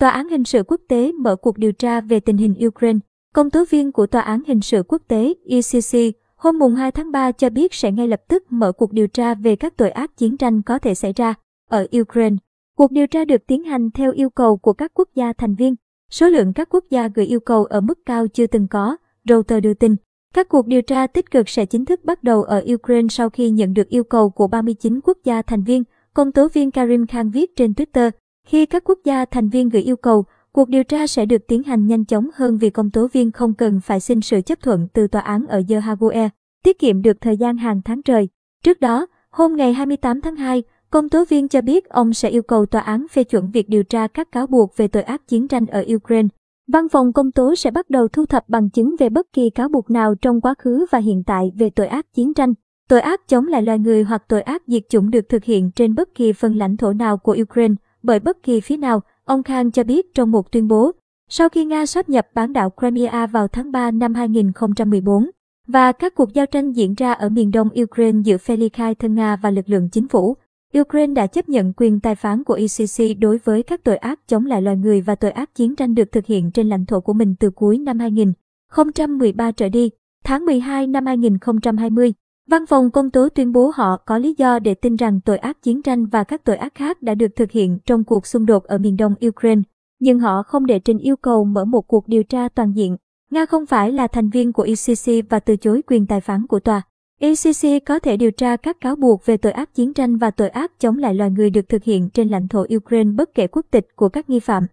Tòa án hình sự quốc tế mở cuộc điều tra về tình hình Ukraine. Công tố viên của Tòa án hình sự quốc tế ICC hôm mùng 2 tháng 3 cho biết sẽ ngay lập tức mở cuộc điều tra về các tội ác chiến tranh có thể xảy ra ở Ukraine. Cuộc điều tra được tiến hành theo yêu cầu của các quốc gia thành viên. Số lượng các quốc gia gửi yêu cầu ở mức cao chưa từng có, Reuters đưa tin. Các cuộc điều tra tích cực sẽ chính thức bắt đầu ở Ukraine sau khi nhận được yêu cầu của 39 quốc gia thành viên, công tố viên Karim Khan viết trên Twitter. Khi các quốc gia thành viên gửi yêu cầu, cuộc điều tra sẽ được tiến hành nhanh chóng hơn vì công tố viên không cần phải xin sự chấp thuận từ tòa án ở Delaware, tiết kiệm được thời gian hàng tháng trời. Trước đó, hôm ngày 28 tháng 2, công tố viên cho biết ông sẽ yêu cầu tòa án phê chuẩn việc điều tra các cáo buộc về tội ác chiến tranh ở Ukraine. Văn phòng công tố sẽ bắt đầu thu thập bằng chứng về bất kỳ cáo buộc nào trong quá khứ và hiện tại về tội ác chiến tranh. Tội ác chống lại loài người hoặc tội ác diệt chủng được thực hiện trên bất kỳ phần lãnh thổ nào của Ukraine bởi bất kỳ phía nào, ông Khan cho biết trong một tuyên bố. Sau khi Nga sáp nhập bán đảo Crimea vào tháng 3 năm 2014 và các cuộc giao tranh diễn ra ở miền đông Ukraine giữa phe ly khai thân Nga và lực lượng chính phủ, Ukraine đã chấp nhận quyền tài phán của ICC đối với các tội ác chống lại loài người và tội ác chiến tranh được thực hiện trên lãnh thổ của mình từ cuối năm 2013 trở đi. Tháng 12 năm 2020, Văn phòng công tố tuyên bố họ có lý do để tin rằng tội ác chiến tranh và các tội ác khác đã được thực hiện trong cuộc xung đột ở miền đông Ukraine, nhưng họ không đệ trình yêu cầu mở một cuộc điều tra toàn diện. Nga không phải là thành viên của ICC và từ chối quyền tài phán của tòa. ICC có thể điều tra các cáo buộc về tội ác chiến tranh và tội ác chống lại loài người được thực hiện trên lãnh thổ Ukraine bất kể quốc tịch của các nghi phạm.